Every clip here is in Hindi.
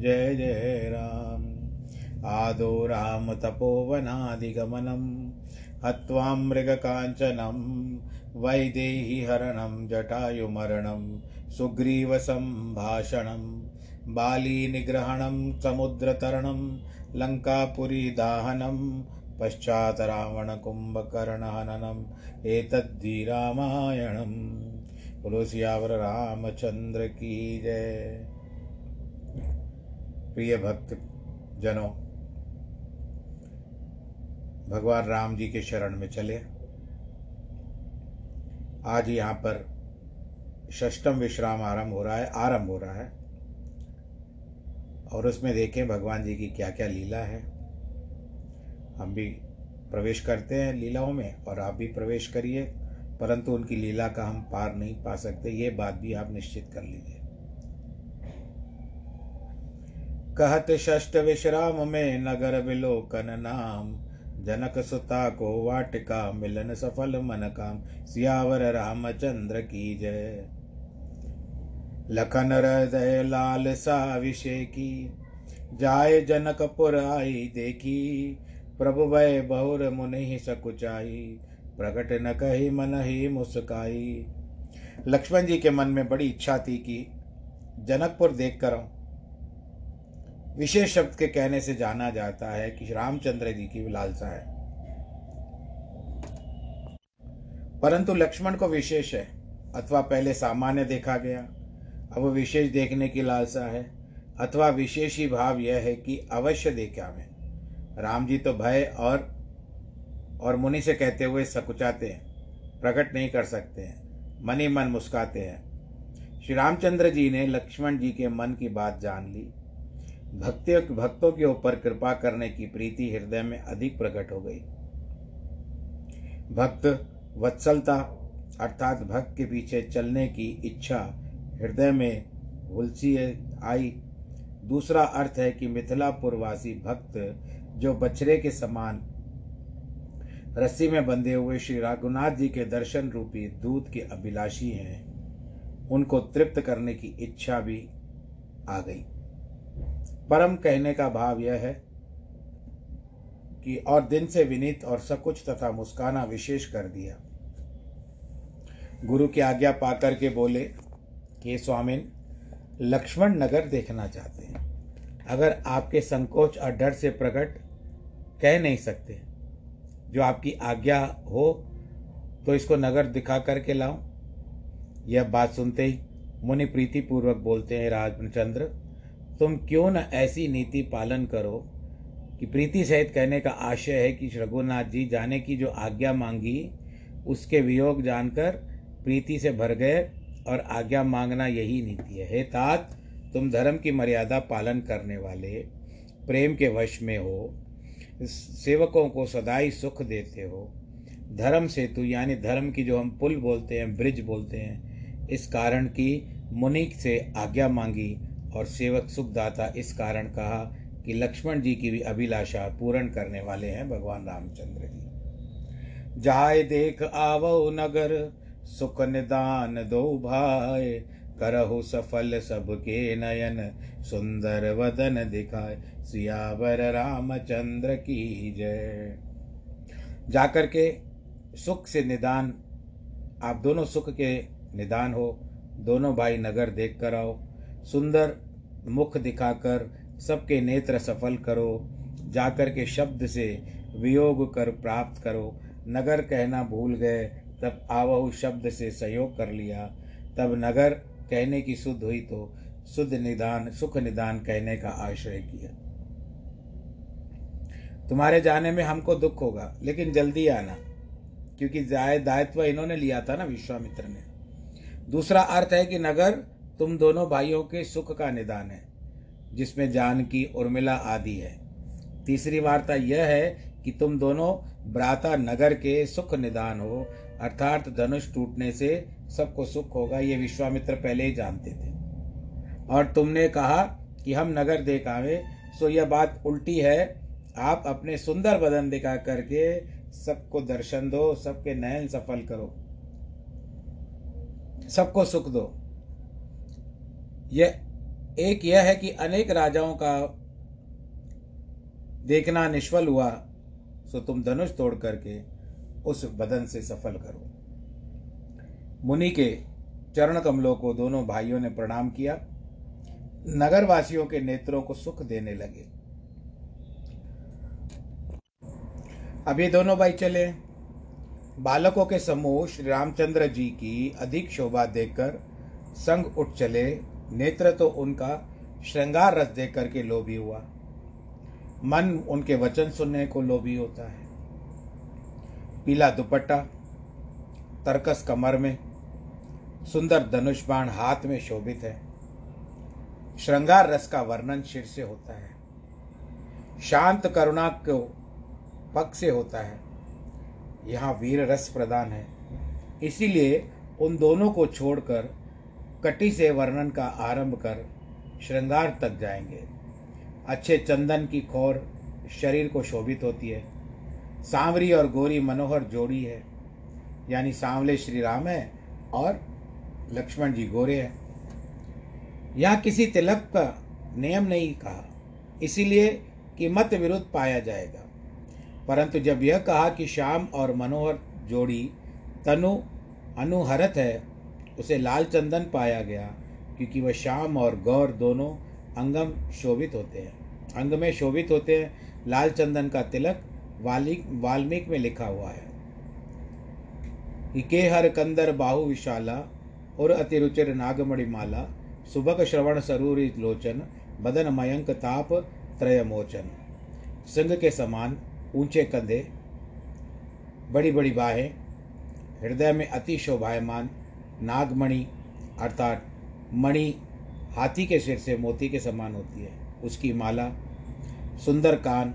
जय जय राम। आदो राम तपोवनादिगमनं, हत्वा मृगकाञ्चनं वैदेहीहरणं जटायुमरणं, सुग्रीवसम्भाषणं, बालीनिग्रहणं, समुद्रतरणं लङ्कापुरीदाहनं पश्चात् रावणकुम्भकर्णहननम् एतद्धि रामायणं तुलसियावर रामचंद्र की जय। प्रिय भक्त जनों, भगवान राम जी के शरण में चले। आज यहाँ पर षष्टम विश्राम आरंभ हो रहा है, आरंभ हो रहा है। और उसमें देखें भगवान जी की क्या क्या लीला है। हम भी प्रवेश करते हैं लीलाओं में और आप भी प्रवेश करिए, परंतु उनकी लीला का हम पार नहीं पा सकते, ये बात भी आप निश्चित कर लीजिए। कहत षष्ट विश्राम में नगर विलोकन नाम। जनक सुता को वाटिका मिलन सफल मन काम। सियावर रामचंद्र की जय। लखन हृदय लाल सा विषय की जाय जनकपुर आई देखी। प्रभु भय बहुर मुनि सकुचाई। प्रकट न कही मन ही मुस्काई। लक्ष्मण जी के मन में बड़ी इच्छा थी कि जनकपुर देख कर विशेष शब्द के कहने से जाना जाता है कि रामचंद्र जी की लालसा है। परंतु लक्ष्मण को विशेष है, अथवा पहले सामान्य देखा गया, अब विशेष देखने की लालसा है, अथवा विशेषी भाव यह है कि अवश्य देखा में राम जी तो भय और और मुनि से कहते हुए सकुचाते हैं, प्रकट नहीं कर सकते हैं, मन ही मन मुस्काते हैं। श्री रामचंद्र जी ने लक्ष्मण जी के मन की बात जान ली भक्तियों भक्तों के ऊपर कृपा करने की प्रीति हृदय में अधिक प्रकट हो गई। भक्त वत्सलता अर्थात भक्त के पीछे चलने की इच्छा हृदय में हुलसी आई। दूसरा अर्थ है कि मिथिलापुरवासी भक्त जो बछरे के समान रस्सी में बंधे हुए श्री रघुनाथ जी के दर्शन रूपी दूत के अभिलाषी हैं, उनको तृप्त करने की इच्छा भी आ गई। परम कहने का भाव यह है कि और दिन से विनीत और सकुच तथा मुस्काना विशेष कर दिया। गुरु की आज्ञा पाकर के बोले कि स्वामिन, लक्ष्मण नगर देखना चाहते हैं। अगर आपके संकोच और डर से प्रकट कह नहीं सकते, जो आपकी आज्ञा हो तो इसको नगर दिखा करके लाऊं। यह बात सुनते ही मुनि प्रीति पूर्वक बोलते हैं, राजचंद्र तुम क्यों न ऐसी नीति पालन करो कि प्रीति सहित कहने का आशय है कि रघुनाथ जी जाने की जो आज्ञा मांगी, उसके वियोग जानकर प्रीति से भर गए और आज्ञा मांगना यही नीति है। हे तात, तुम धर्म की मर्यादा पालन करने वाले, प्रेम के वश में हो, सेवकों को सदाई सुख देते हो। धर्म सेतु, यानी धर्म की जो हम पुल बोलते हैं, ब्रिज बोलते हैं, इस कारण की मुनि से आज्ञा मांगी और सेवक सुखदाता इस कारण कहा कि लक्ष्मण जी की भी अभिलाषा पूर्ण करने वाले हैं भगवान रामचंद्र जी। जाय देख आवो नगर, सुख निदान दो भाई करहु सफल सबके नयन, सुंदर वदन दिखाए, सियावर रामचंद्र की जय। जाकर के सुख से निदान, आप दोनों सुख के निदान हो, दोनों भाई नगर देख कर आओ, सुंदर मुख दिखाकर सबके नेत्र सफल करो, जाकर के शब्द से वियोग कर प्राप्त करो। नगर कहना भूल गए, तब आवहु शब्द से सहयोग कर लिया। तब नगर कहने की शुद्ध हुई तो शुद्ध निदान, सुख निदान कहने का आश्रय किया। तुम्हारे जाने में हमको दुख होगा, लेकिन जल्दी आना, क्योंकि दायित्व इन्होंने लिया था ना विश्वामित्र ने। दूसरा अर्थ है कि नगर तुम दोनों भाइयों के सुख का निदान है, जिसमें जानकी उर्मिला आदि है। तीसरी वार्ता यह है कि तुम दोनों ब्राता नगर के सुख निदान हो, अर्थात धनुष टूटने से सबको सुख होगा, ये विश्वामित्र पहले ही जानते थे। और तुमने कहा कि हम नगर देख आवे सो यह बात उल्टी है। आप अपने सुंदर बदन दिखा करके सबको दर्शन दो, सबके नयन सफल करो, सबको सुख दो। यह एक यह है कि अनेक राजाओं का देखना निष्फल हुआ, सो तुम धनुष तोड़ करके उस बदन से सफल करो। मुनि के चरण कमलों को दोनों भाइयों ने प्रणाम किया। नगरवासियों के नेत्रों को सुख देने लगे। अब ये दोनों भाई चले। बालकों के समूह श्री रामचंद्र जी की अधिक शोभा देखकर संग उठ चले। नेत्र तो उनका श्रृंगार रस देख करके लोभी हुआ। मन उनके वचन सुनने को लोभी होता है। पीला दुपट्टा, तरकस कमर में, सुंदर धनुष बाण हाथ में शोभित है। श्रृंगार रस का वर्णन शिर से होता है। शांत करुणा को पग से होता है। यहाँ वीर रस प्रदान है। इसीलिए उन दोनों को छोड़कर कटी से वर्णन का आरंभ कर श्रृंगार तक जाएँगे। अच्छे चंदन की खोर शरीर को शोभित होती है। सांवरी और गोरी मनोहर जोड़ी है। यानी सांवले श्री राम है और लक्ष्मण जी गोरे हैं। यहाँ किसी तिलक का नियम नहीं कहा। इसीलिए कि मत विरुद्ध पाया जाएगा। परंतु जब यह कहा कि श्याम और मनोहर जोड़ी तनु अनुहरत है उसे लाल चंदन पाया गया, क्योंकि वह श्याम और गौर दोनों अंगम शोभित होते हैं। अंग में शोभित होते हैं, लाल चंदन का तिलक वाल्मीक वाल्मीक में लिखा हुआ है। के हर कंदर बाहु विशाला और अतिरुचिर नागमणि माला सुभग श्रवण सरूरी लोचन, बदन मयंक ताप त्रयमोचन सिंह के समान ऊँचे कंधे बड़ी बड़ी बाहें, हृदय में अति शोभायमान नागमणि, अर्थात मणि हाथी के सिर से मोती के समान होती है। उसकी माला सुंदर कान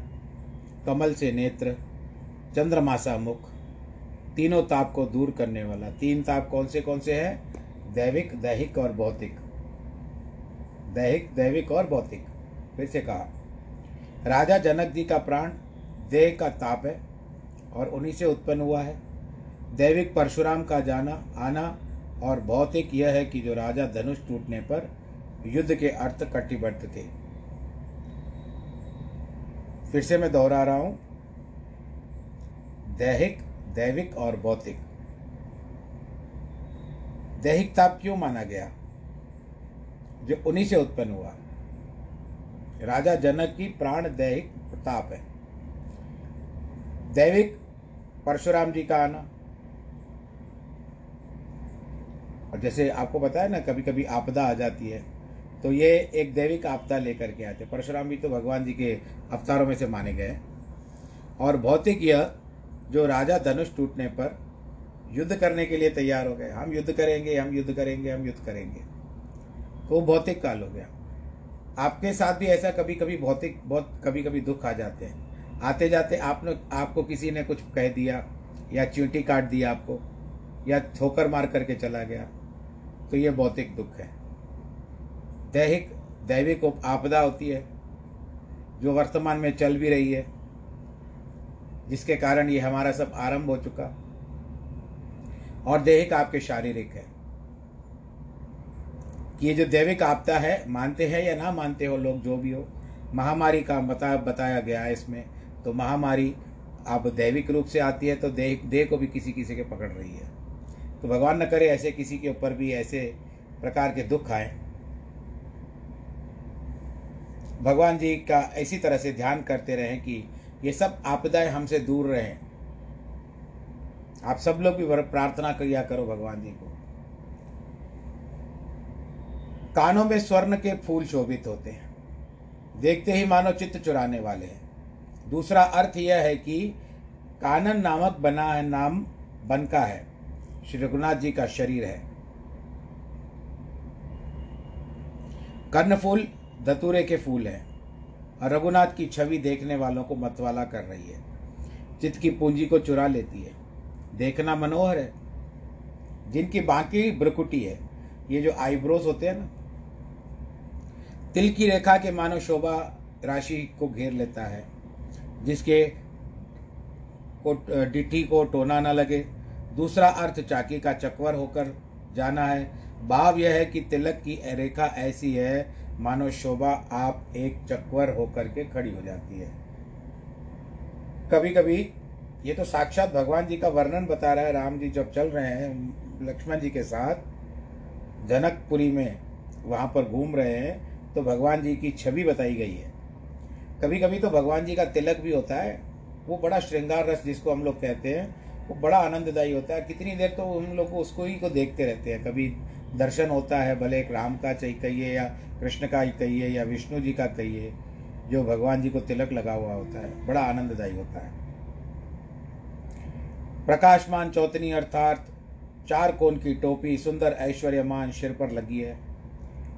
कमल से नेत्र, चंद्रमासा मुख, तीनों ताप को दूर करने वाला। तीन ताप कौन से कौन से हैं? दैविक, दैहिक और भौतिक। दैहिक, दैविक और भौतिक। फिर से कहा, राजा जनक जी का प्राण देह का ताप है और उन्हीं से उत्पन्न हुआ है। दैविक परशुराम का जाना, आना और भौतिक यह है कि जो राजा धनुष टूटने पर युद्ध के अर्थ कटिबद्ध थे। फिर से मैं दोहरा रहा हूँ। दैहिक, दैविक और भौतिक दैहिक ताप क्यों माना गया? जो उन्हीं से उत्पन्न हुआ। राजा जनक की प्राण दैहिक ताप है। दैविक परशुराम जी का आना। और जैसे आपको पता है ना कभी कभी आपदा आ जाती है तो ये एक दैविक आपदा लेकर के आते परशुराम भी तो भगवान जी के अवतारों में से माने गए और भौतिक यह, जो राजा धनुष टूटने पर युद्ध करने के लिए तैयार हो गए। हम युद्ध करेंगे, हम युद्ध करेंगे, हम युद्ध करेंगे। तो वो भौतिक काल हो गया। आपके साथ भी ऐसा कभी कभी भौतिक, बहुत कभी कभी दुख आ जाते हैं। आते जाते आपने, आपको किसी ने कुछ कह दिया, या चींटी काट दिया आपको, या ठोकर मार करके चला गया। तो ये भौतिक दुख है। दैहिक, दैविक आपदा होती है, जो वर्तमान में चल भी रही है, जिसके कारण ये हमारा सब आरंभ हो चुका। और दैहिक आपके शारीरिक है। कि ये जो दैविक आपदा है, मानते हैं या ना मानते हो लोग, जो भी हो, महामारी का बता, बताया गया है इसमें तो महामारी आप दैविक रूप से आती है तो देह देह को भी किसी किसी के पकड़ रही है। तो भगवान न करे ऐसे किसी के ऊपर भी ऐसे प्रकार के दुख आए। भगवान जी का इसी तरह से ध्यान करते रहें कि ये सब आपदाएँ हमसे दूर रहें। आप सब लोग भी प्रार्थना किया करो भगवान जी को। कानों में स्वर्ण के फूल शोभित होते हैं। देखते ही मानो चित्त चुराने वाले हैं। दूसरा अर्थ यह है कि कानन नामक बना है, नाम बनका है। श्री रघुनाथ जी का शरीर है। कर्णफूल धतूरे के फूल हैं और रघुनाथ की छवि देखने वालों को मतवाला कर रही है। चित्त की पूंजी को चुरा लेती है। देखना मनोहर है। जिनकी बाकी ब्रकुटी है, ये जो आईब्रोज होते हैं ना, तिल की रेखा के मानो शोभा राशि को घेर लेता है, जिसके को, डिठी को टोना ना लगे। दूसरा अर्थ चाकी का चकवर होकर जाना है। भाव यह है कि तिलक की रेखा ऐसी है, मानो शोभा आप एक चकवर होकर के खड़ी हो जाती है। कभी कभी ये तो साक्षात भगवान जी का वर्णन बता रहा है, राम जी जब चल रहे हैं, लक्ष्मण जी के साथ जनकपुरी में वहाँ पर घूम रहे हैं तो भगवान जी की छवि बताई गई है। कभी कभी तो भगवान जी का तिलक भी होता है, वो बड़ा श्रृंगार रस जिसको हम लोग कहते हैं वो बड़ा आनंददायी होता है। कितनी देर तो हम लोग उसको ही को देखते रहते हैं। कभी दर्शन होता है, भले राम का चाहिए कहिए या कृष्ण का ही कहिए या विष्णु जी का कहिए, जो भगवान जी को तिलक लगा हुआ होता है, बड़ा आनंददायी होता है। प्रकाशमान चौतनी अर्थात चार कोन की टोपी सुंदर ऐश्वर्यमान सिर पर लगी है।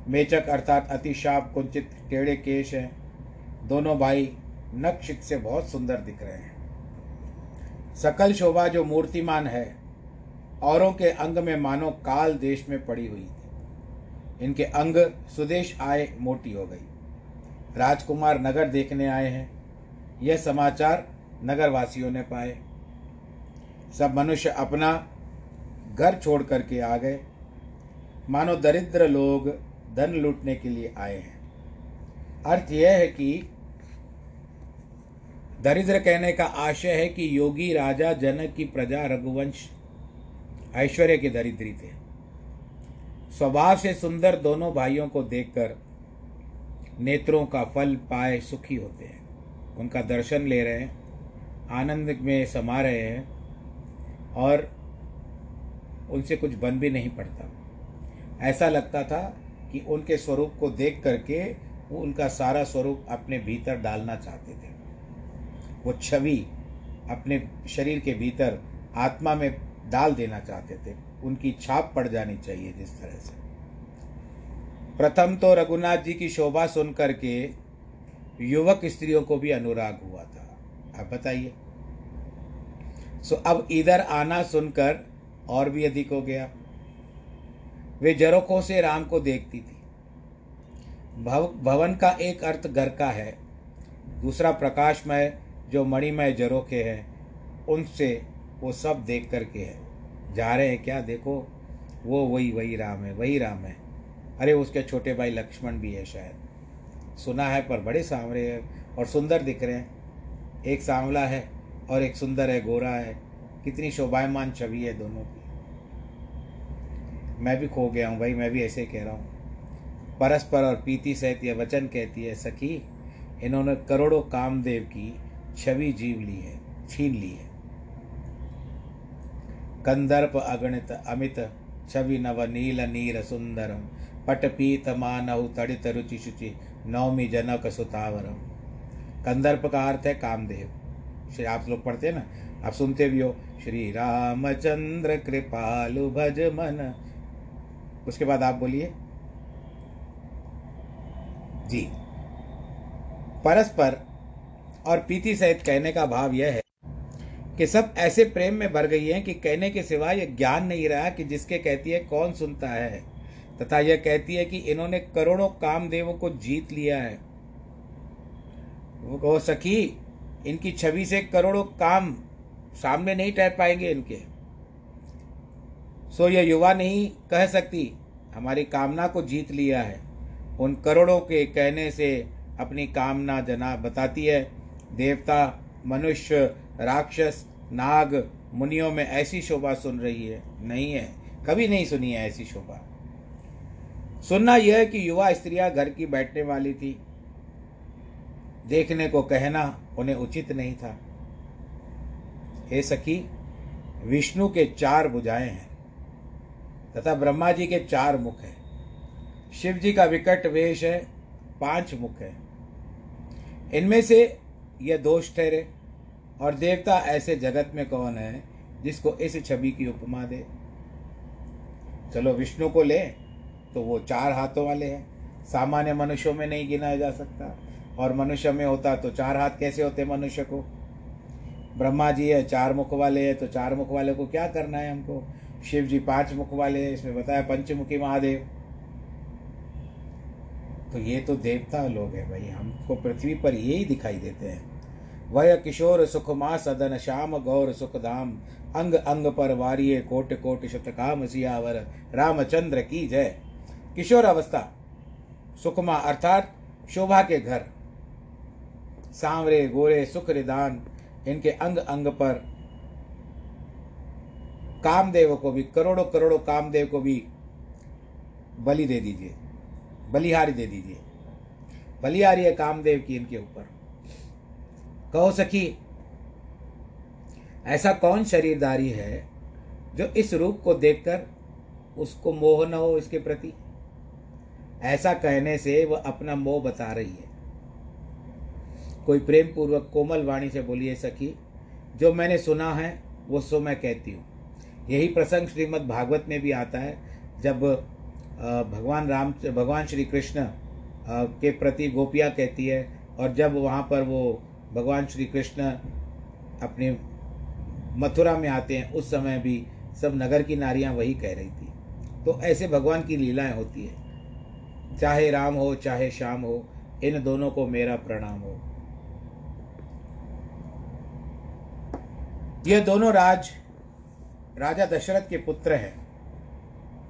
मेचक अर्थात अतिशाप कुंचित टेढ़े केश हैं। दोनों भाई नक्षित से बहुत सुंदर दिख रहे हैं। सकल शोभा जो मूर्तिमान है, औरों के अंग में मानो काल देश में पड़ी हुई थी। इनके अंग सुदेश आए मोटी हो गई। राजकुमार नगर देखने आए हैं। यह समाचार नगरवासियों ने पाए। सब मनुष्य अपना घर छोड़ करके आ गए। मानो दरिद्र लोग धन लूटने के लिए आए हैं। अर्थ यह है कि दरिद्र कहने का आशय है कि योगी राजा जनक की प्रजा रघुवंश ऐश्वर्य के दरिद्री थे। स्वभाव से सुंदर दोनों भाइयों को देखकर नेत्रों का फल पाए सुखी होते हैं। उनका दर्शन ले रहे हैं, आनंद में समा रहे हैं और उनसे कुछ बन भी नहीं पड़ता। ऐसा लगता था कि उनके स्वरूप को देख करके वो उनका सारा स्वरूप अपने भीतर डालना चाहते थे। वो छवि अपने शरीर के भीतर आत्मा में डाल देना चाहते थे। उनकी छाप पड़ जानी चाहिए जिस तरह से। प्रथम तो रघुनाथ जी की शोभा सुन करके युवक स्त्रियों को भी अनुराग हुआ था। आप बताइए। सो अब इधर आना सुनकर और भी अधिक हो गया। वे जरोखों से राम को देखती थी। भव, भवन का एक अर्थ घर का है। दूसरा प्रकाशमय जो मणिमय जरोखे हैं, उनसे वो सब देख करके है। जा रहे हैं क्या? देखो, वो वही वही राम है, वही राम है। अरे, उसके छोटे भाई लक्ष्मण भी है शायद। सुना है, पर बड़े सांवरे हैं और सुंदर दिख रहे हैं। एक सांवला है और एक सुंदर है, गोरा है। कितनी शोभायमान छवि है दोनों की। मैं भी खो गया हूँ भाई, मैं भी ऐसे कह रहा हूँ। परस्पर और पीति सहित यह वचन कहती है, सखी, इन्होंने करोड़ों कामदेव की छवि जीव ली है, छीन ली है। कंदर्प अगणित अमित, छवि नव नील नीर सुंदरम, पट पीत मानहु तड़ित रुचि शुचि नवमी जनक सुतावरम। कंदर्प का अर्थ है कामदेव। श्री आप लोग पढ़ते हैं ना? आप सुनते भी हो, श्री रामचंद्र कृपालु भज मन। उसके बाद आप बोलिए। जी। परस्पर और पीति सहित कहने का भाव यह है कि सब ऐसे प्रेम में भर गई हैं कि कहने के सिवा यह ज्ञान नहीं रहा कि जिसके कहती है कौन सुनता है। तथा यह कहती है कि इन्होंने करोड़ों कामदेवों को जीत लिया है। वो सखी, इनकी छवि से करोड़ों काम सामने नहीं ठहर पाएँगे इनके। सो यह युवा नहीं कह सकती, हमारी कामना को जीत लिया है। उन करोड़ों के कहने से अपनी कामना जना बताती है देवता, मनुष्य, राक्षस, नाग, मुनियों में ऐसी शोभा सुन रही है? नहीं है। कभी नहीं सुनी है ऐसी शोभा। सुनना यह है कि युवा स्त्रियाँ घर की बैठने वाली थी। देखने को कहना उन्हें उचित नहीं था। हे सखी, विष्णु के चार भुजाएँ हैं तथा ब्रह्मा जी के चार मुख हैं। शिव जी का विकट वेश है, पाँच मुख है। इनमें से यह दोष ठहरे। और देवता ऐसे जगत में कौन है जिसको इस छवि की उपमा दे? चलो विष्णु को ले तो वो चार हाथों वाले हैं। सामान्य मनुष्यों में नहीं गिनाया जा सकता। और मनुष्य में होता तो चार हाथ कैसे होते मनुष्य को? ब्रह्मा जी है, चार मुख वाले हैं तो चार मुख वाले को क्या करना है हमको? शिव जी पाँच मुख वाले हैं, इसमें बताया पंचमुखी महादेव। तो ये तो देवता लोग हैं भाई, हमको पृथ्वी पर यही दिखाई देते हैं। वह किशोर सुखमा सदन श्याम गौर सुखधाम अंग अंग पर वारिये कोट कोट शतकाम सियावर। रामचंद्र की जय। किशोर अवस्था। सुखमा अर्थात शोभा के घर। सांवरे गोरे सुख रिदान इनके अंग अंग पर कामदेव को भी, करोड़ों करोड़ों कामदेव को भी बलि दे दीजिए। बलिहारी दे दीजिए। बलिहारी है कामदेव की इनके ऊपर। कहो सखी, ऐसा कौन शरीरदारी है जो इस रूप को देखकर उसको मोह न हो इसके प्रति? ऐसा कहने से वह अपना मोह बता रही है। कोई प्रेम पूर्वक कोमल वाणी से बोलिए, सखी, जो मैंने सुना है, वो सो मैं कहती हूँ। यही प्रसंग श्रीमद् भागवत में भी आता है, जब भगवान राम, भगवान श्री कृष्ण के प्रति गोपियाँ कहती है, और जब वहाँ पर वो भगवान श्री कृष्ण अपने मथुरा में आते हैं, उस समय भी सब नगर की नारियाँ वही कह रही थी। तो ऐसे भगवान की लीलाएँ होती है। चाहे राम हो, चाहे श्याम हो, इन दोनों को मेरा प्रणाम हो। ये दोनों राज, राजा दशरथ के पुत्र हैं।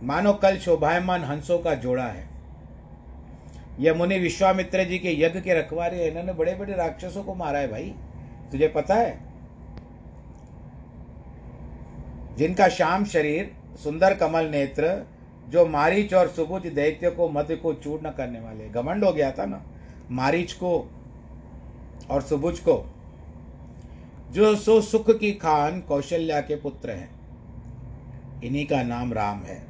मानो कल शोभायमान हंसों का जोड़ा है। यह मुनि विश्वामित्र जी के यज्ञ के रखवारे इन्होंने बड़े बड़े राक्षसों को मारा है भाई। तुझे पता है? जिनका श्याम शरीर सुंदर कमल नेत्र जो मारीच और सुबुज दैत्य को मध्य को चूर्ण करने वाले। घमंड हो गया था ना? मारीच को और सुबुज को। जो सो सुख की खान कौशल्या के पुत्र हैं। इन्हीं का नाम राम है।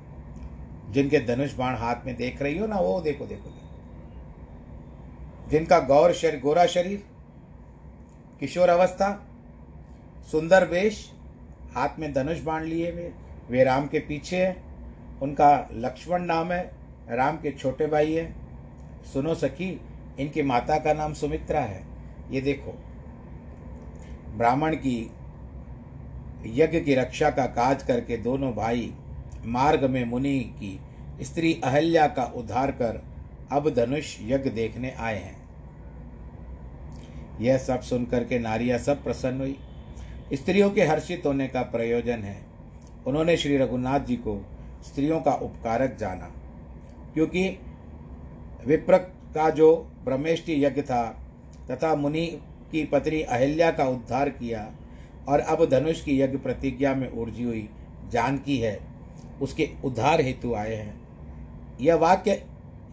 जिनके धनुष बाण हाथ में देख रही हो ना वो देखो, देखो। जिनका गौर शरीर गोरा शरीर, किशोर अवस्था, सुंदर वेश, हाथ में धनुष बाँध लिए हुए, वे राम के पीछे हैं। उनका लक्ष्मण नाम है, राम के छोटे भाई हैं। सुनो सखी, इनकी माता का नाम सुमित्रा है। ये देखो, ब्राह्मण की यज्ञ की रक्षा का काज करके दोनों भाई मार्ग में मुनि की स्त्री अहल्या का उद्धार कर अब धनुष यज्ञ देखने आए हैं। यह सब सुनकर के नारियाँ सब प्रसन्न हुई। स्त्रियों के हर्षित होने का प्रयोजन है। उन्होंने श्री रघुनाथ जी को स्त्रियों का उपकारक जाना, क्योंकि विप्र का जो ब्रह्मेष्टि यज्ञ था तथा मुनि की पत्नी अहिल्या का उद्धार किया और अब धनुष की यज्ञ प्रतिज्ञा में उर्जी हुई, जानकी है, उसके उद्धार हेतु आए हैं। यह वाक्य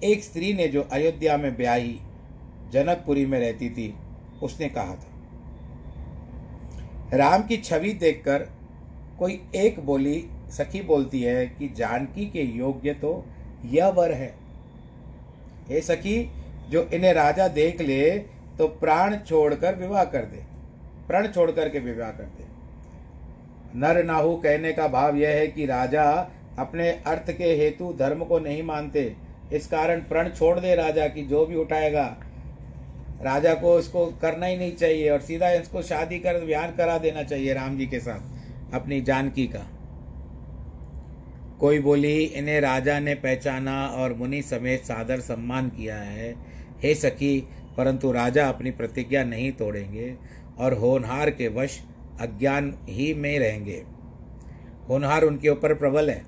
एक स्त्री ने जो अयोध्या में ब्याही जनकपुरी में रहती थी, उसने कहा था, राम की छवि देखकर कोई एक बोली, सखी बोलती है कि जानकी के योग्य तो यह वर है। हे सखी, जो इन्हें राजा देख ले तो प्राण छोड़कर विवाह कर दे। प्राण छोड़ करके विवाह कर दे। नर नाहु कहने का भाव यह है कि राजा अपने अर्थ के हेतु धर्म को नहीं मानते इस कारण प्रण छोड़ दे राजा की, जो भी उठाएगा। राजा को इसको करना ही नहीं चाहिए और सीधा इसको शादी कर बयान करा देना चाहिए राम जी के साथ, अपनी जानकी का। कोई बोली, इन्हें राजा ने पहचाना और मुनि समेत सादर सम्मान किया है। हे सखी, परंतु राजा अपनी प्रतिज्ञा नहीं तोड़ेंगे और होनहार के वश अज्ञान ही में रहेंगे। होनहार उनके ऊपर प्रबल है,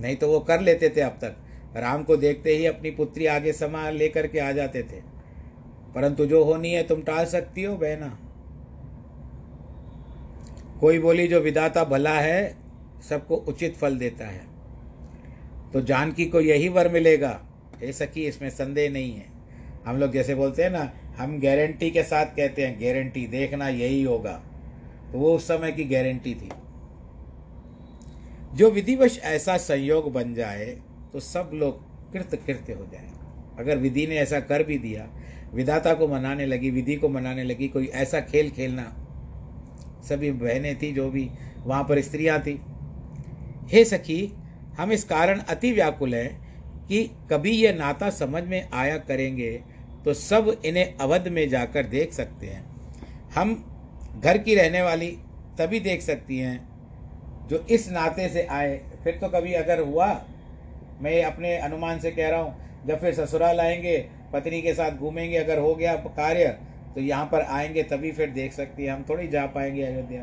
नहीं तो वो कर लेते थे अब तक। राम को देखते ही अपनी पुत्री आगे समा लेकर के आ जाते थे। परंतु जो होनी है तुम टाल सकती हो, बहना। कोई बोली, जो विदाता भला है, सबको उचित फल देता है। तो जानकी को यही वर मिलेगा। ये सखी, इसमें संदेह नहीं है। हम लोग जैसे बोलते हैं ना, हम गारंटी के साथ कहते हैं गारंटी देखना यही होगा। तो वो उस समय की गारंटी थी। जो विधिवश ऐसा संयोग बन जाए तो सब लोग कृत कृत्य हो जाए। अगर विधि ने ऐसा कर भी दिया, विधाता को मनाने लगी, विधि को मनाने लगी, कोई ऐसा खेल खेलना, सभी बहनें थी जो भी, वहाँ पर स्त्रियाँ थी। हे सखी, हम इस कारण अति व्याकुल हैं कि कभी यह नाता समझ में आया करेंगे तो सब इन्हें अवध में जाकर देख सकते हैं। हम घर की रहने वाली तभी देख सकती हैं जो इस नाते से आए। फिर तो कभी अगर हुआ मैं अपने अनुमान से कह रहा हूँ, जब फिर ससुराल आएँगे, पत्नी के साथ घूमेंगे, अगर हो गया कार्य तो यहाँ पर आएँगे, तभी फिर देख सकती है, हम थोड़ी जा पाएँगे अयोध्या।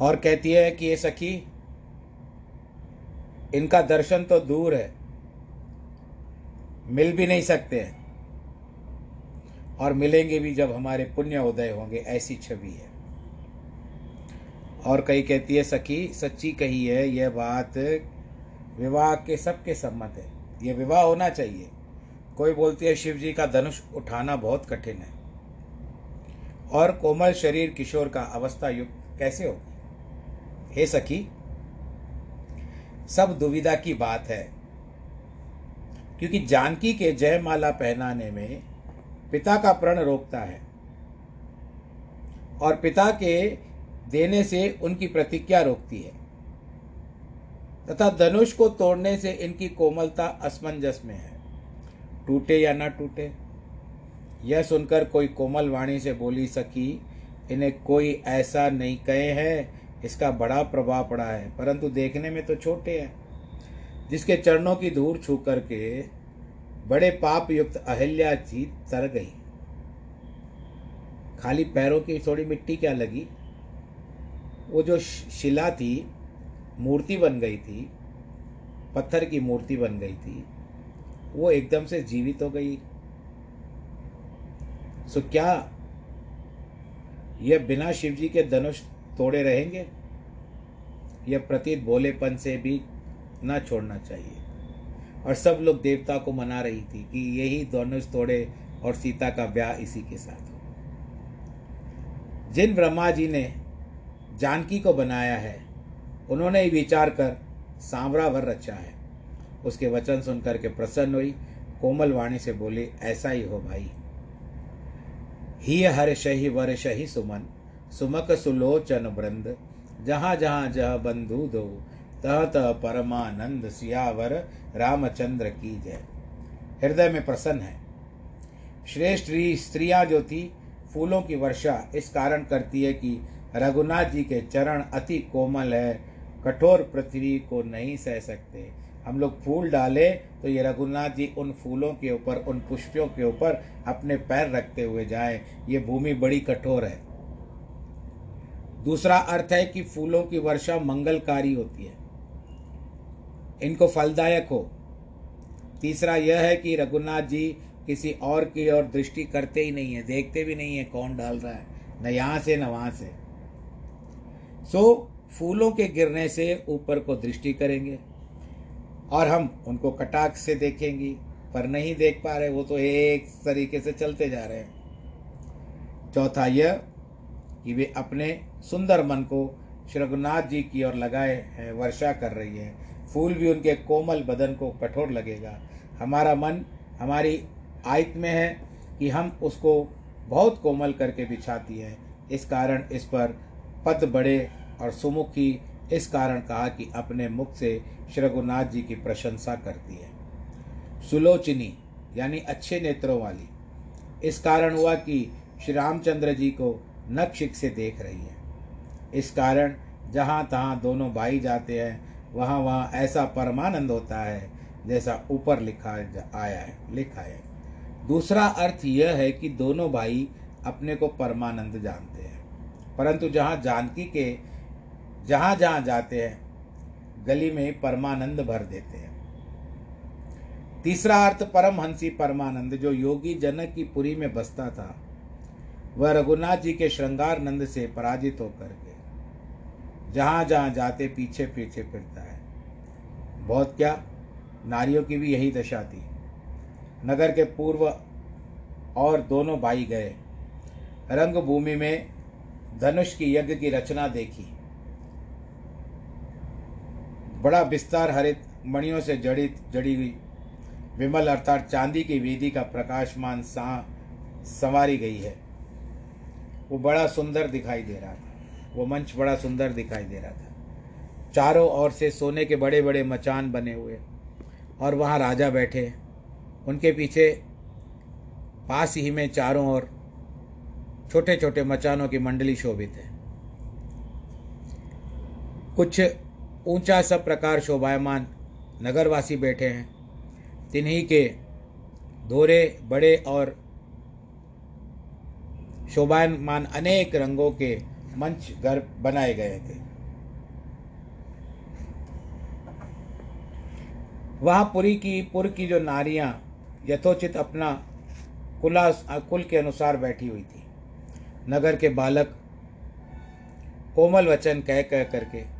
और कहती है कि, ये सखी, इनका दर्शन तो दूर है, मिल भी नहीं सकते हैं, और मिलेंगे भी जब हमारे पुण्य उदय होंगे, ऐसी छवि है। और कई कहती है, सखी, सच्ची कही है, यह बात विवाह के सबके सम्मत है। यह विवाह होना चाहिए। कोई बोलती है, शिव जी का धनुष उठाना बहुत कठिन है। और कोमल शरीर किशोर का अवस्था युक्त कैसे हो हे सखी, सब दुविधा की बात है। क्योंकि जानकी के जयमाला पहनाने में पिता का प्रण रोकता है। और पिता के देने से उनकी प्रतिज्ञा रोकती है। तथा धनुष को तोड़ने से इनकी कोमलता असमंजस में है। टूटे या ना टूटे, यह सुनकर कोई कोमल वाणी से बोली सकी इन्हें कोई ऐसा नहीं कहे है, इसका बड़ा प्रभाव पड़ा है, परंतु देखने में तो छोटे हैं। जिसके चरणों की धूल छू करके बड़े पाप युक्त अहिल्या जी तर गई। खाली पैरों की थोड़ी मिट्टी क्या लगी? वो जो शिला थी, मूर्ति बन गई थी, पत्थर की मूर्ति बन गई थी, वो एकदम से जीवित हो गई। सो क्या यह बिना शिव जी के धनुष तोड़े रहेंगे? यह प्रतीत भोलेपन से भी न छोड़ना चाहिए। और सब लोग देवता को मना रही थी कि यही धनुष तोड़े और सीता का ब्याह इसी के साथ जिन ब्रह्मा जी ने जानकी को बनाया है। उन्होंने ही विचार कर सांवरा वर रचा है। उसके वचन सुनकर के प्रसन्न हुई। कोमल वाणी से बोली, ऐसा ही हो भाई। ही हर शही वर शही सुमन, सुमक सुलोचन वृंद। जहाँ जहाँ जह बंधु दो, तह तह परमानंद सियावर रामचंद्र की जय। हृदय में प्रसन्न है। श्रेष्ठ स्त्रियाँ जो थी, फूलों की वर्षा इस कारण करती है कि रघुनाथ जी के चरण अति कोमल है। कठोर पृथ्वी को नहीं सह सकते। हम लोग फूल डाले तो ये रघुनाथ जी उन फूलों के ऊपर, उन पुष्पों के ऊपर अपने पैर रखते हुए जाएँ। ये भूमि बड़ी कठोर है। दूसरा अर्थ है कि फूलों की वर्षा मंगलकारी होती है। इनको फलदायक हो। तीसरा यह है कि रघुनाथ जी किसी और की ओर दृष्टि करते ही नहीं है, देखते भी नहीं है कौन डाल रहा है। न यहाँ से, न वहाँ से। सो फूलों के गिरने से ऊपर को दृष्टि करेंगे और हम उनको कटाक से देखेंगे, पर नहीं देख पा रहे, वो तो एक तरीके से चलते जा रहे हैं। चौथा यह कि वे अपने सुंदर मन को श्री रघुनाथ जी की ओर लगाए हैं, वर्षा कर रही है। फूल भी उनके कोमल बदन को कठोर लगेगा। हमारा मन हमारी आयत में है कि हम उसको बहुत कोमल करके बिछाती है। इस कारण इस पर पद बड़े और सुमुखी इस कारण कहा कि अपने मुख से श्री रघुनाथ जी की प्रशंसा करती है। सुलोचनी, यानी अच्छे नेत्रों वाली, इस कारण हुआ कि श्री रामचंद्र जी को नक्षिक से देख रही है। इस कारण जहाँ तहाँ दोनों भाई जाते हैं, वहाँ वहाँ ऐसा परमानंद होता है जैसा ऊपर लिखा आया है, लिखा है। दूसरा अर्थ यह है कि दोनों भाई अपने को परमानंद जानते हैं, परंतु जहाँ जानकी के जहाँ जहाँ जाते हैं, गली में परमानंद भर देते हैं। तीसरा अर्थ परमहंसी परमानंद, जो योगी जनक की पुरी में बसता था, वह रघुनाथ जी के श्रृंगार नंद से पराजित होकर के जहाँ जहाँ जाते, पीछे पीछे फिरता है। बहुत क्या, नारियों की भी यही दशा थी। नगर के पूर्व और दोनों भाई गए। रंग भूमि में धनुष की यज्ञ की रचना देखी। बड़ा विस्तार हरित, मणियों से जड़ित, जड़ी हुई, विमल अर्थात चांदी की वेदी का प्रकाशमान सा, संवारी गई है। वो बड़ा सुंदर दिखाई दे रहा था। वो मंच बड़ा सुंदर दिखाई दे रहा था। चारों ओर से सोने के बड़े बड़े मचान बने हुए। और वहाँ राजा बैठे। उनके पीछे, पास ही में चारों ओर छोटे छोटे मचानों की मंडली शोभित है। कुछ ऊँचा सब प्रकार शोभायमान नगरवासी बैठे हैं। तिन्हीं के धोरे बड़े और शोभायमान अनेक रंगों के मंच घर बनाए गए थे। वहाँ पुरी की, पुर की जो नारियाँ यथोचित अपना कुला कुल के अनुसार बैठी हुई थी। नगर के बालक कोमल वचन कह कह करके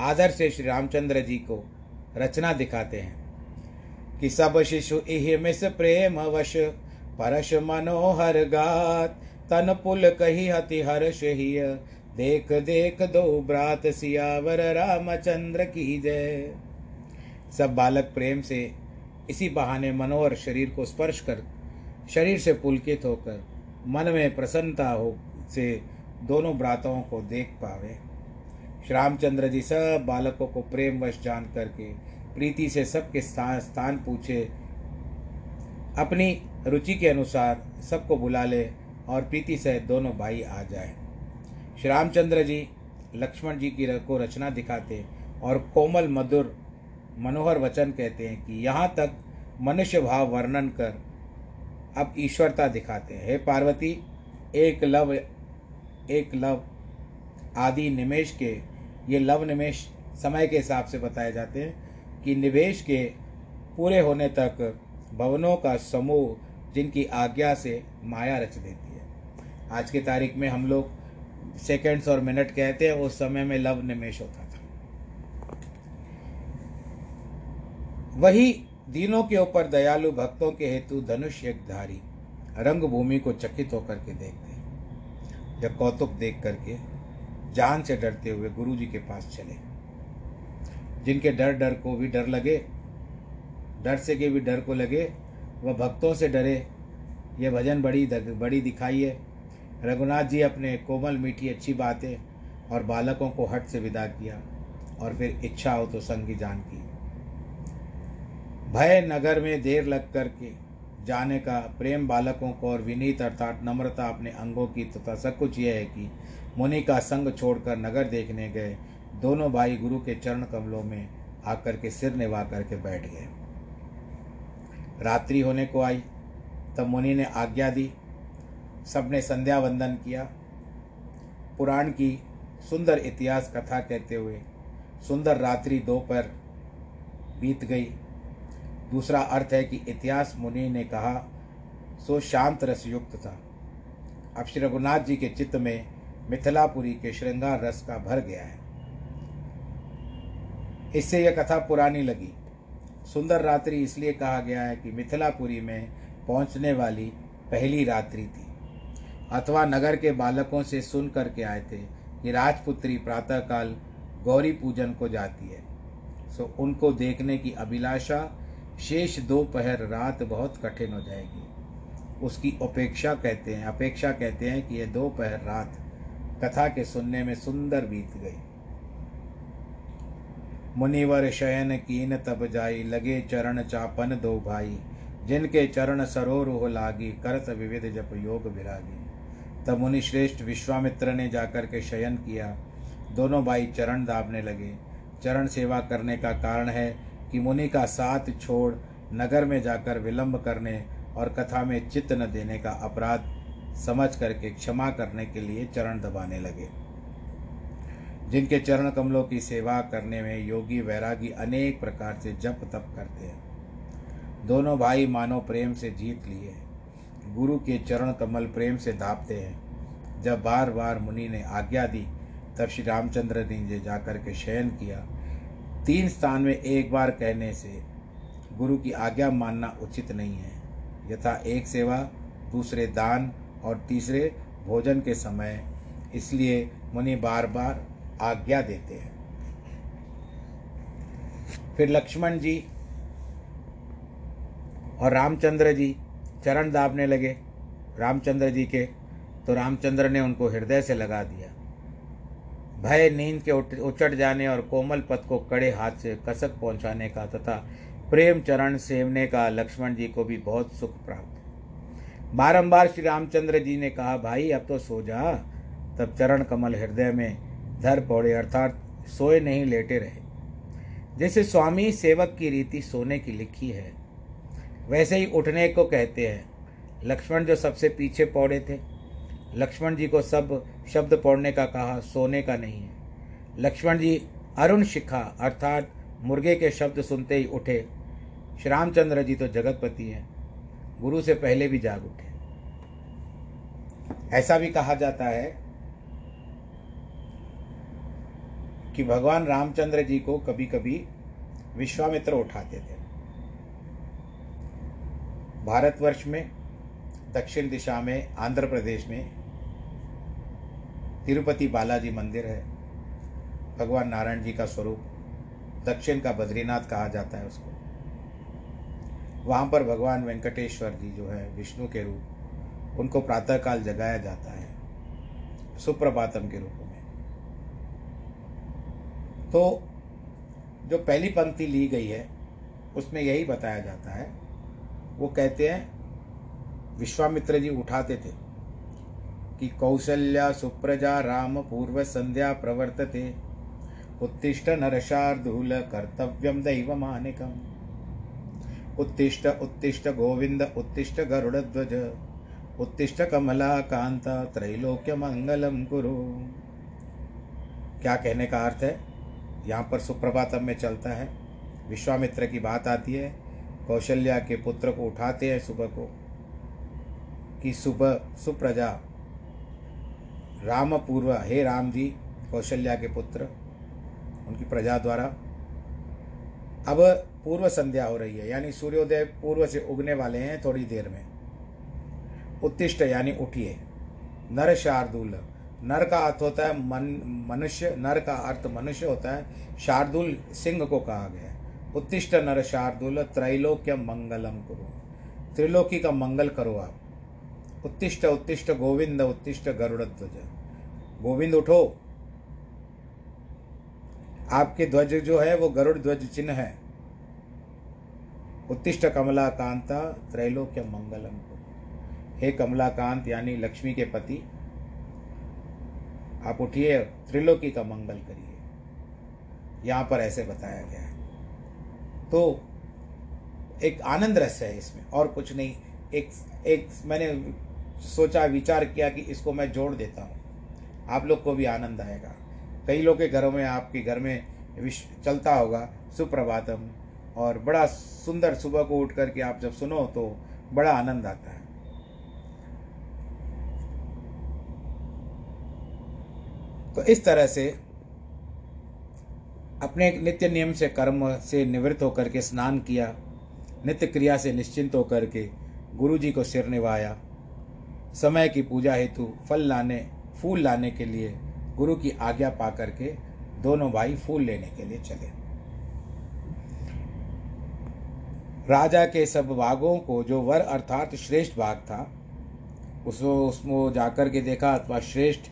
आदर से श्री रामचंद्र जी को रचना दिखाते हैं कि सब शिशु इह मिस प्रेम वश, परश मनोहर गात। तन पुल कही हति हर्ष ही देख देख दो ब्रात सियावर रामचंद्र की जय। सब बालक प्रेम से इसी बहाने मनोहर शरीर को स्पर्श कर, शरीर से पुलकित होकर मन में प्रसन्नता हो से दोनों ब्राताओं को देख पावे। श्री रामचंद्र जी सब बालकों को प्रेम वश जान करके प्रीति से सबके स्थान स्थान पूछे। अपनी रुचि के अनुसार सबको बुला ले और प्रीति से दोनों भाई आ जाए। श्री रामचंद्र जी लक्ष्मण जी की को रचना दिखाते और कोमल, मधुर, मनोहर वचन कहते हैं कि यहाँ तक मनुष्य भाव वर्णन कर अब ईश्वरता दिखाते हैं। हे पार्वती, एक लव एक लव आदि निमेश के, ये लव निमेश समय के हिसाब से बताए जाते हैं कि निवेश के पूरे होने तक भवनों का समूह जिनकी आज्ञा से माया रच देती है। आज की तारीख में हम लोग सेकेंड्स और मिनट कहते हैं, उस समय में लव निमेश होता था। वही दिनों के ऊपर दयालु भक्तों के हेतु धनुष धारी रंग भूमि को चकित होकर के देखते जब कौतुक देख करके जान से डरते हुए गुरु जी के पास चले। जिनके डर डर को भी डर लगे, डर से के भी डर को लगे, वह भक्तों से डरे। यह भजन बड़ी बड़ी दिखाई है। रघुनाथ जी अपने कोमल, मीठी, अच्छी बातें और बालकों को हट से विदा किया और फिर इच्छा हो तो संगी जान की। भय नगर में देर लग करके जाने का प्रेम बालकों को और विनीत अर्थात नम्रता अपने अंगों की तथा सब कुछ यह है कि मुनि का संग छोड़कर नगर देखने गए। दोनों भाई गुरु के चरण कमलों में आकर के सिर निभा करके बैठ गए। रात्रि होने को आई, तब मुनि ने आज्ञा दी। सबने संध्या वंदन किया। पुराण की सुंदर इतिहास कथा कहते हुए सुंदर रात्रि दोपहर बीत गई। दूसरा अर्थ है कि इतिहास मुनि ने कहा, सो शांत रसयुक्त था। अब श्री रघुनाथ जी के चित्त में मिथिलापुरी के श्रृंगार रस का भर गया है। इससे यह कथा पुरानी लगी। सुंदर रात्रि इसलिए कहा गया है कि मिथिलापुरी में पहुँचने वाली पहली रात्रि थी। अथवा नगर के बालकों से सुन करके आए थे कि राजपुत्री प्रातःकाल गौरी पूजन को जाती है। सो उनको देखने की अभिलाषा शेष दोपहर रात बहुत कठिन हो जाएगी। उसकी अपेक्षा कहते हैं, अपेक्षा कहते हैं कि यह दोपहर रात कथा के सुनने में सुंदर बीत गई। मुनिवर शयन कीन तब जाई, लगे चरण चापन दो भाई। जिनके चरण सरोर हो लागी, करत विविध जप योग विरागी। तब मुनि श्रेष्ठ विश्वामित्र ने जाकर के शयन किया। दोनों भाई चरण दाबने लगे। चरण सेवा करने का कारण है कि मुनि का साथ छोड़ नगर में जाकर विलंब करने और कथा में चित्त न देने का अपराध समझ करके, क्षमा करने के लिए चरण दबाने लगे। जिनके चरण कमलों की सेवा करने में योगी वैरागी अनेक प्रकार से जप तप करते हैं। दोनों भाई मानो प्रेम से जीत लिए। गुरु के चरण कमल प्रेम से धापते हैं। जब बार बार मुनि ने आज्ञा दी, तब श्री रामचंद्र ने जी जाकर के शयन किया। तीन स्थान में एक बार कहने से गुरु की आज्ञा मानना उचित नहीं है। यथा एक सेवा, दूसरे दान और तीसरे भोजन के समय इसलिए मुनि बार बार आज्ञा देते हैं। फिर लक्ष्मण जी और रामचंद्र जी चरण दाबने लगे। रामचंद्र जी के तो रामचंद्र ने उनको हृदय से लगा दिया। भय नींद के उचट जाने और कोमल पथ को कड़े हाथ से कसक पहुँचाने का तथा प्रेम चरण सेवने का लक्ष्मण जी को भी बहुत सुख प्राप्त बारंबार श्री रामचंद्र जी ने कहा, भाई, अब तो सो जा। तब चरण कमल हृदय में धर पौड़े, अर्थात सोए नहीं, लेटे रहे। जैसे स्वामी सेवक की रीति सोने की लिखी है, वैसे ही उठने को कहते हैं, लक्ष्मण जो सबसे पीछे पौड़े थे। लक्ष्मण जी को सब शब्द पौड़ने का कहा, सोने का नहीं है। लक्ष्मण जी, अरुण शिखा, अर्थात मुर्गे के शब्द सुनते ही उठे, श्री रामचंद्र जी तो जगतपति हैं। गुरु से पहले भी जाग उठे। ऐसा भी कहा जाता है कि भगवान रामचंद्र जी को कभी कभी विश्वामित्र उठाते थे। भारतवर्ष में, दक्षिण दिशा में, आंध्र प्रदेश में तिरुपति बालाजी मंदिर है। भगवान नारायण जी का स्वरूप दक्षिण का बद्रीनाथ कहा जाता है उसको। वहाँ पर भगवान वेंकटेश्वर जी जो है, विष्णु के रूप, उनको प्रातःकाल जगाया जाता है, सुप्रभातम के रूप में। तो जो पहली पंक्ति ली गई है, उसमें यही बताया जाता है, वो कहते हैं, विश्वामित्र जी उठाते थे कि कौशल्या सुप्रजा राम पूर्व संध्या प्रवर्तते, उत्तिष्ठ नरशार्दूल कर्तव्यम दैव मानिकम उत्तिष्ठ उत्तिष्ठ गोविंद उत्तिष्ठ गरुड़ध्वज, उत्तिष्ठ कमला कांत त्रैलोक्य मंगलम गुरु क्या कहने का अर्थ है? यहाँ पर सुप्रभातम में चलता है। विश्वामित्र की बात आती है। कौशल्या के पुत्र को उठाते हैं सुबह को कि सुबह सुप्रजा राम पूर्व हे राम जी कौशल्या के पुत्र, उनकी प्रजा द्वारा। अब पूर्व संध्या हो रही है, यानी सूर्योदय पूर्व से उगने वाले हैं थोड़ी देर में। उत्तिष्ट, यानी उठिए। नर शार्दुल। नर का अर्थ होता है मन, मनुष्य। नर का अर्थ मनुष्य होता है। शार्दुल सिंह को कहा गया है। उत्तिष्ट नर शार्दुल, त्रैलोक्य मंगलम करो। त्रिलोकी का मंगल करो आप। उत्तिष्ट उत्तिष्ट गोविंद, उत्तिष्ट गरुड़ ध्वज। गोविंद, उठो। आपके ध्वज जो है, वो गरुड़ ध्वज चिन्ह है। उत्तिष्ट कमला कांता त्रैलोक्य मंगलम हे कमलाकांत, यानी लक्ष्मी के पति, आप उठिए त्रिलोकी का मंगल करिए। यहाँ पर ऐसे बताया गया है। तो एक आनंद रस है इसमें, और कुछ नहीं। एक एक मैंने सोचा, विचार किया कि इसको मैं जोड़ देता हूँ। आप लोग को भी आनंद आएगा। कई लोग के घरों में, आपके घर में विश, चलता होगा, सुप्रभातम। और बड़ा सुंदर सुबह को उठ करके आप जब सुनो तो बड़ा आनंद आता है। तो इस तरह से अपने नित्य नियम से कर्म से निवृत्त होकर के स्नान किया, नित्य क्रिया से निश्चिंत होकर के गुरु जी को सिर निभाया। समय की पूजा हेतु फल लाने, फूल लाने के लिए गुरु की आज्ञा पा करके दोनों भाई फूल लेने के लिए चले। राजा के सब भागों को जो वर अर्थात श्रेष्ठ भाग था, उसको उसको जाकर के देखा अथवा श्रेष्ठ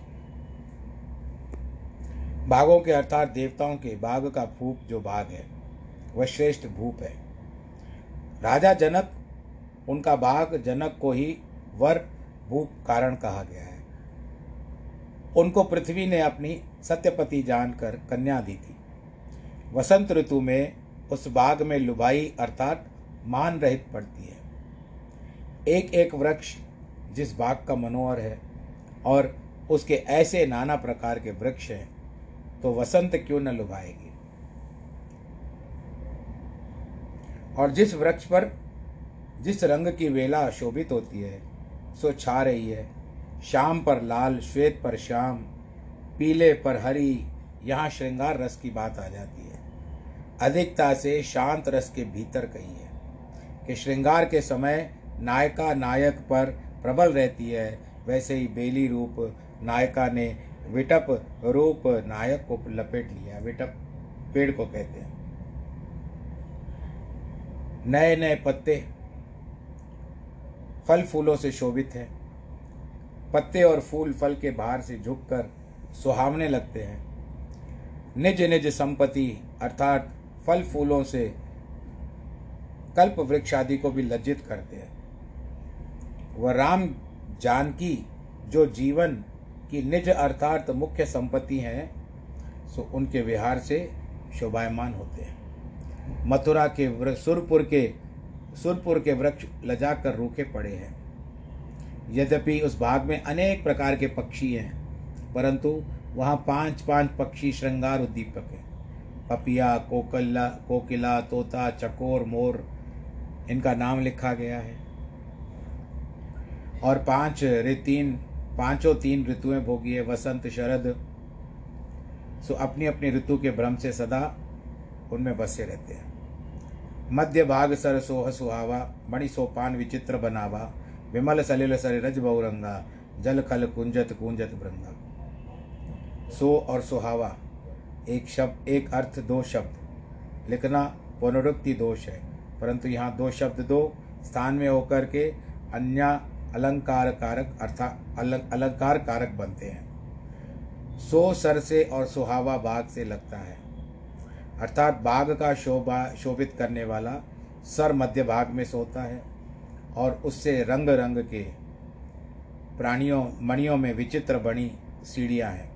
भागों के अर्थात देवताओं के बाघ का भूप जो भाग है, वह श्रेष्ठ भूप है। राजा जनक, उनका बाघ जनक को ही वर भूप कारण कहा गया है। उनको पृथ्वी ने अपनी सत्यपति जानकर कन्या दी थी। वसंत ऋतु में उस बाग में लुभाई अर्थात मान रहित पड़ती है। एक एक वृक्ष जिस बाग का मनोहर है और उसके ऐसे नाना प्रकार के वृक्ष हैं तो वसंत क्यों न लुभाएगी? और जिस वृक्ष पर जिस रंग की वेला शोभित होती है, सो छा रही है। शाम पर लाल, श्वेत पर श्याम, पीले पर हरी, यहाँ श्रृंगार रस की बात आ जाती है। अधिकता से शांत रस के भीतर कही है। कि श्रृंगार के समय नायका नायक पर प्रबल रहती है। वैसे ही बेली रूप नायका ने विटप रूप नायक को लपेट लिया विटप पेड़ को कहते हैं। नए नए पत्ते फल फूलों से शोभित हैं। पत्ते और फूल फल के बाहर से झुककर सुहावने लगते हैं। निज निज संपत्ति अर्थात फल फूलों से कल्प वृक्ष आदि को भी लज्जित करते हैं। वह राम जानकी, जो जीवन की निज अर्थात मुख्य संपत्ति है, सो उनके विहार से शोभायमान होते हैं। मथुरा के सुरपुर के सुरपुर के वृक्ष लजा कर रूखे पड़े हैं। यद्यपि उस भाग में अनेक प्रकार के पक्षी हैं, परंतु वहाँ पाँच पाँच पक्षी श्रृंगार उद्दीपक हैं। पपिया, कोकल्ला, कोकिला, तोता, चकोर, मोर इनका नाम लिखा गया है। और पाँच तीन, पाँचों तीन ऋतुएँ भोगी है, वसंत, शरद। सो अपनी अपनी ऋतु के भ्रम से सदा उनमें बसे रहते हैं। मध्य भाग सर सोह सुहावा, मणि सोपान विचित्र बनावा, विमल सलिल सर रज बहुरंगा, जल खल कुंजत कुंजत भृंगा सो और सुहावा, एक शब्द, एक अर्थ, दो शब्द। लिखना पुनरुक्ति दोष है। परंतु यहाँ दो शब्द दो स्थान में होकर के अन्य अलंकार कारक अर्थात अलंकार कारक बनते हैं। सो सर से और सुहावा बाग से लगता है। अर्थात बाघ का शोभा, शोभित करने वाला सर मध्य भाग में सोता है और उससे रंग रंग के प्राणियों, मणियों में विचित्र बनी सीढ़ियाँ हैं।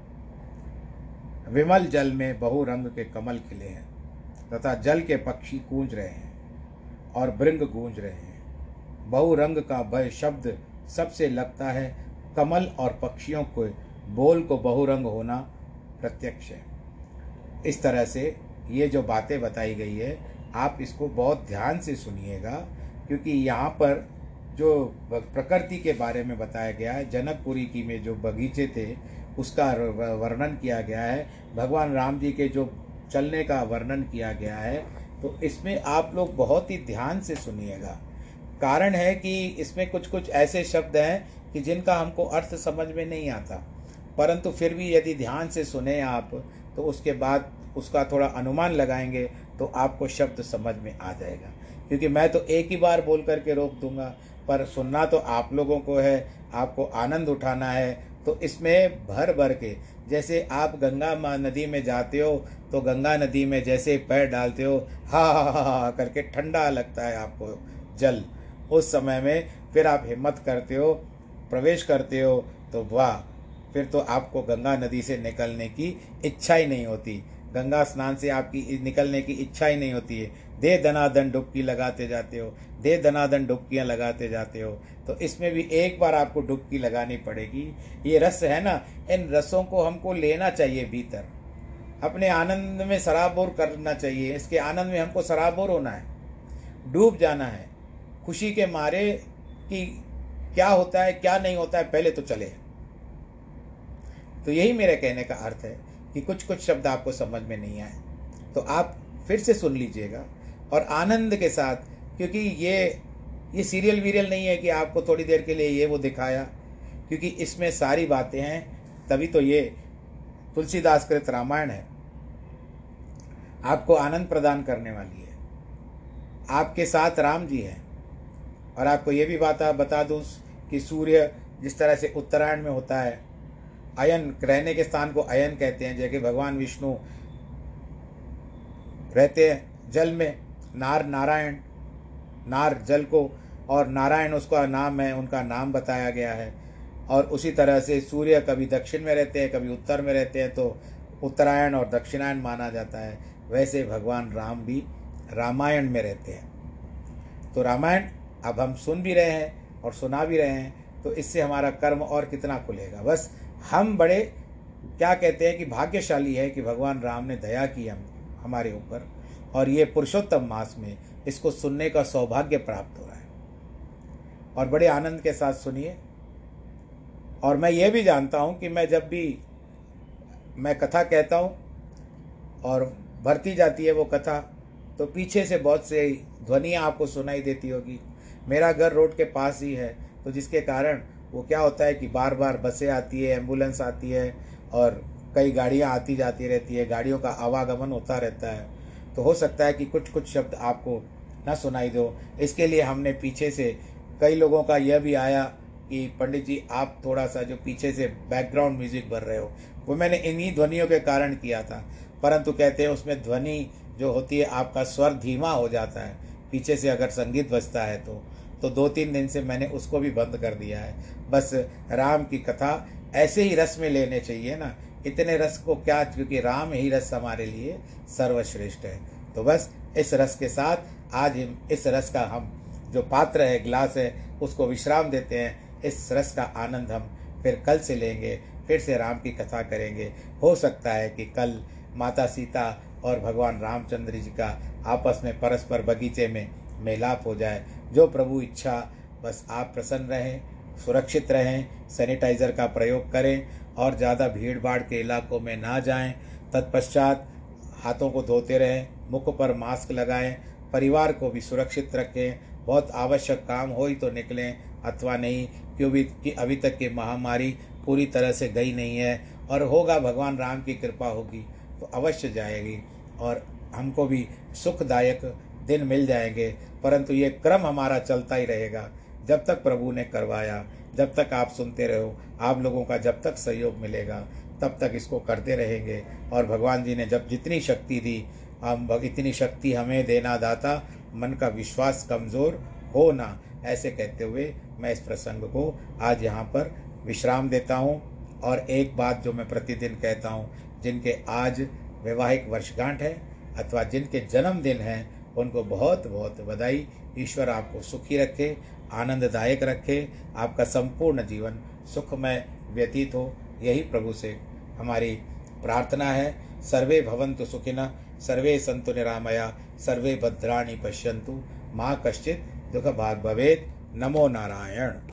विमल जल में बहु रंग के कमल खिले हैं तथा जल के पक्षी गूंज रहे हैं। और भृंग गूंज रहे हैं। बहु रंग का भय शब्द सबसे लगता है, कमल और पक्षियों को बोल को बहुरंग होना प्रत्यक्ष है। इस तरह से ये जो बातें बताई गई है, आप इसको बहुत ध्यान से सुनिएगा, क्योंकि यहाँ पर जो प्रकृति के बारे में बताया गया है, जनकपुरी की में जो बगीचे थे, उसका वर्णन किया गया है। भगवान राम जी के जो चलने का वर्णन किया गया है तो इसमें आप लोग बहुत ही ध्यान से सुनिएगा। कारण है कि इसमें कुछ कुछ ऐसे शब्द हैं कि जिनका हमको अर्थ समझ में नहीं आता। परंतु फिर भी यदि ध्यान से सुने आप तो उसके बाद उसका थोड़ा अनुमान लगाएँगे तो आपको शब्द समझ में आ जाएगा। क्योंकि मैं तो एक ही बार बोल करके रोक दूँगा, पर सुनना तो आप लोगों को है, आपको आनंद उठाना है तो इसमें भर भर के, जैसे आप गंगा माँ नदी में जाते हो तो गंगा नदी में जैसे पैर डालते हो, हा हा हा हा करके ठंडा लगता है आपको जल। उस समय में फिर आप हिम्मत करते हो, प्रवेश करते हो तो वाह, फिर तो आपको गंगा नदी से निकलने की इच्छा ही नहीं होती। गंगा स्नान से आपकी निकलने की इच्छा ही नहीं होती है। दे दनादन डुबकी लगाते जाते हो, दे दनादन डुबकियाँ लगाते जाते हो तो इसमें भी एक बार आपको डुबकी लगानी पड़ेगी। ये रस है ना, इन रसों को हमको लेना चाहिए भीतर। अपने आनंद में सराबोर करना चाहिए, इसके आनंद में हमको सराबोर होना है, डूब जाना है। खुशी के मारे कि क्या होता है, क्या नहीं होता है, पहले तो चले। तो यही मेरे कहने का अर्थ है कि कुछ कुछ शब्द आपको समझ में नहीं आए। तो आप फिर से सुन लीजिएगा। और आनंद के साथ, क्योंकि ये ये सीरियल वीरियल नहीं है कि आपको थोड़ी देर के लिए ये वो दिखाया, क्योंकि इसमें सारी बातें हैं, तभी तो ये तुलसीदास कृत रामायण है। आपको आनंद प्रदान करने वाली है। आपके साथ राम जी हैं। और आपको ये भी बात बता दूँ कि सूर्य जिस तरह से उत्तरायण में होता है, अयन, रहने के स्थान को अयन कहते हैं, जैसे भगवान विष्णु रहते हैं जल में नार नारायण, नार जल को, और नारायण उसका नाम है, उनका नाम बताया गया है। और उसी तरह से सूर्य कभी दक्षिण में रहते हैं, कभी उत्तर में रहते हैं तो उत्तरायण और दक्षिणायन माना जाता है। वैसे भगवान राम भी रामायण में रहते हैं। तो रामायण, अब हम सुन भी रहे हैं और सुना भी रहे हैं तो इससे हमारा कर्म और कितना खुलेगा। बस हम बड़े, क्या कहते हैं कि भाग्यशाली है कि भगवान राम ने दया की हम, हमारे ऊपर। और ये पुरुषोत्तम मास में इसको सुनने का सौभाग्य प्राप्त हो रहा है। और बड़े आनंद के साथ सुनिए। और मैं ये भी जानता हूँ कि मैं जब भी मैं कथा कहता हूँ और भरती जाती है वो कथा तो पीछे से बहुत से ध्वनियाँ आपको सुनाई देती होगी। मेरा घर रोड के पास ही है तो जिसके कारण वो क्या होता है कि बार बार बसें आती है, एंबुलेंस आती है और कई गाड़ियाँ आती जाती रहती है, गाड़ियों का आवागमन होता रहता है। तो हो सकता है कि कुछ कुछ शब्द आपको ना सुनाई दो। इसके लिए हमने पीछे से कई लोगों का यह भी आया कि पंडित जी, आप थोड़ा सा जो पीछे से बैकग्राउंड म्यूज़िक भर रहे हो, वो मैंने इन्हीं ध्वनियों के कारण किया था। परंतु कहते हैं उसमें ध्वनि जो होती है, आपका स्वर धीमा हो जाता है। पीछे से अगर संगीत बजता है तो तो दो तीन दिन से मैंने उसको भी बंद कर दिया है। बस राम की कथा ऐसे ही रस में लेने चाहिए ना इतने रस को क्या, क्योंकि राम ही रस हमारे लिए सर्वश्रेष्ठ है। तो बस इस रस के साथ आज इस रस का हम जो पात्र है, गिलास है, उसको विश्राम देते हैं। इस रस का आनंद हम फिर कल से लेंगे, फिर से राम की कथा करेंगे। हो सकता है कि कल माता सीता और भगवान रामचंद्र जी का आपस में परस्पर बगीचे में मेलाप हो जाए। जो प्रभु इच्छा, बस आप प्रसन्न रहें, सुरक्षित रहें, सैनिटाइज़र का प्रयोग करें और ज़्यादा भीड़ भाड़ के इलाकों में ना जाएँ। तत्पश्चात हाथों को धोते रहें, मुख पर मास्क लगाएँ, परिवार को भी सुरक्षित रखें। बहुत आवश्यक काम हो ही तो निकलें, अथवा नहीं, क्योंकि अभी तक की महामारी पूरी तरह से गई नहीं है और होगा, भगवान राम की कृपा होगी तो अवश्य जाएगी और हमको भी सुखदायक दिन मिल जाएँगे, परंतु ये क्रम हमारा चलता ही रहेगा, जब तक प्रभु ने करवाया। जब तक आप सुनते रहो, आप लोगों का जब तक सहयोग मिलेगा, तब तक इसको करते रहेंगे। और भगवान जी ने जब जितनी शक्ति दी, हम इतनी शक्ति हमें देना दाता, मन का विश्वास कमज़ोर हो ना, ऐसे कहते हुए मैं इस प्रसंग को आज यहाँ पर विश्राम देता हूँ। और एक बात जो मैं प्रतिदिन कहता हूँ, जिनके आज वैवाहिक वर्षगांठ है, अथवा जिनके जन्मदिन हैं, उनको बहुत बहुत बधाई। ईश्वर आपको सुखी रखे आनंददायक रखे आपका संपूर्ण जीवन सुखमय व्यतीत हो। यही प्रभु से हमारी प्रार्थना है। सर्वे भवन्तु सुखिन सर्वे संतु निरामया, सर्वे भद्राणी पश्यंतु माँ कश्चित दुख भाग भवेद नमो नारायण।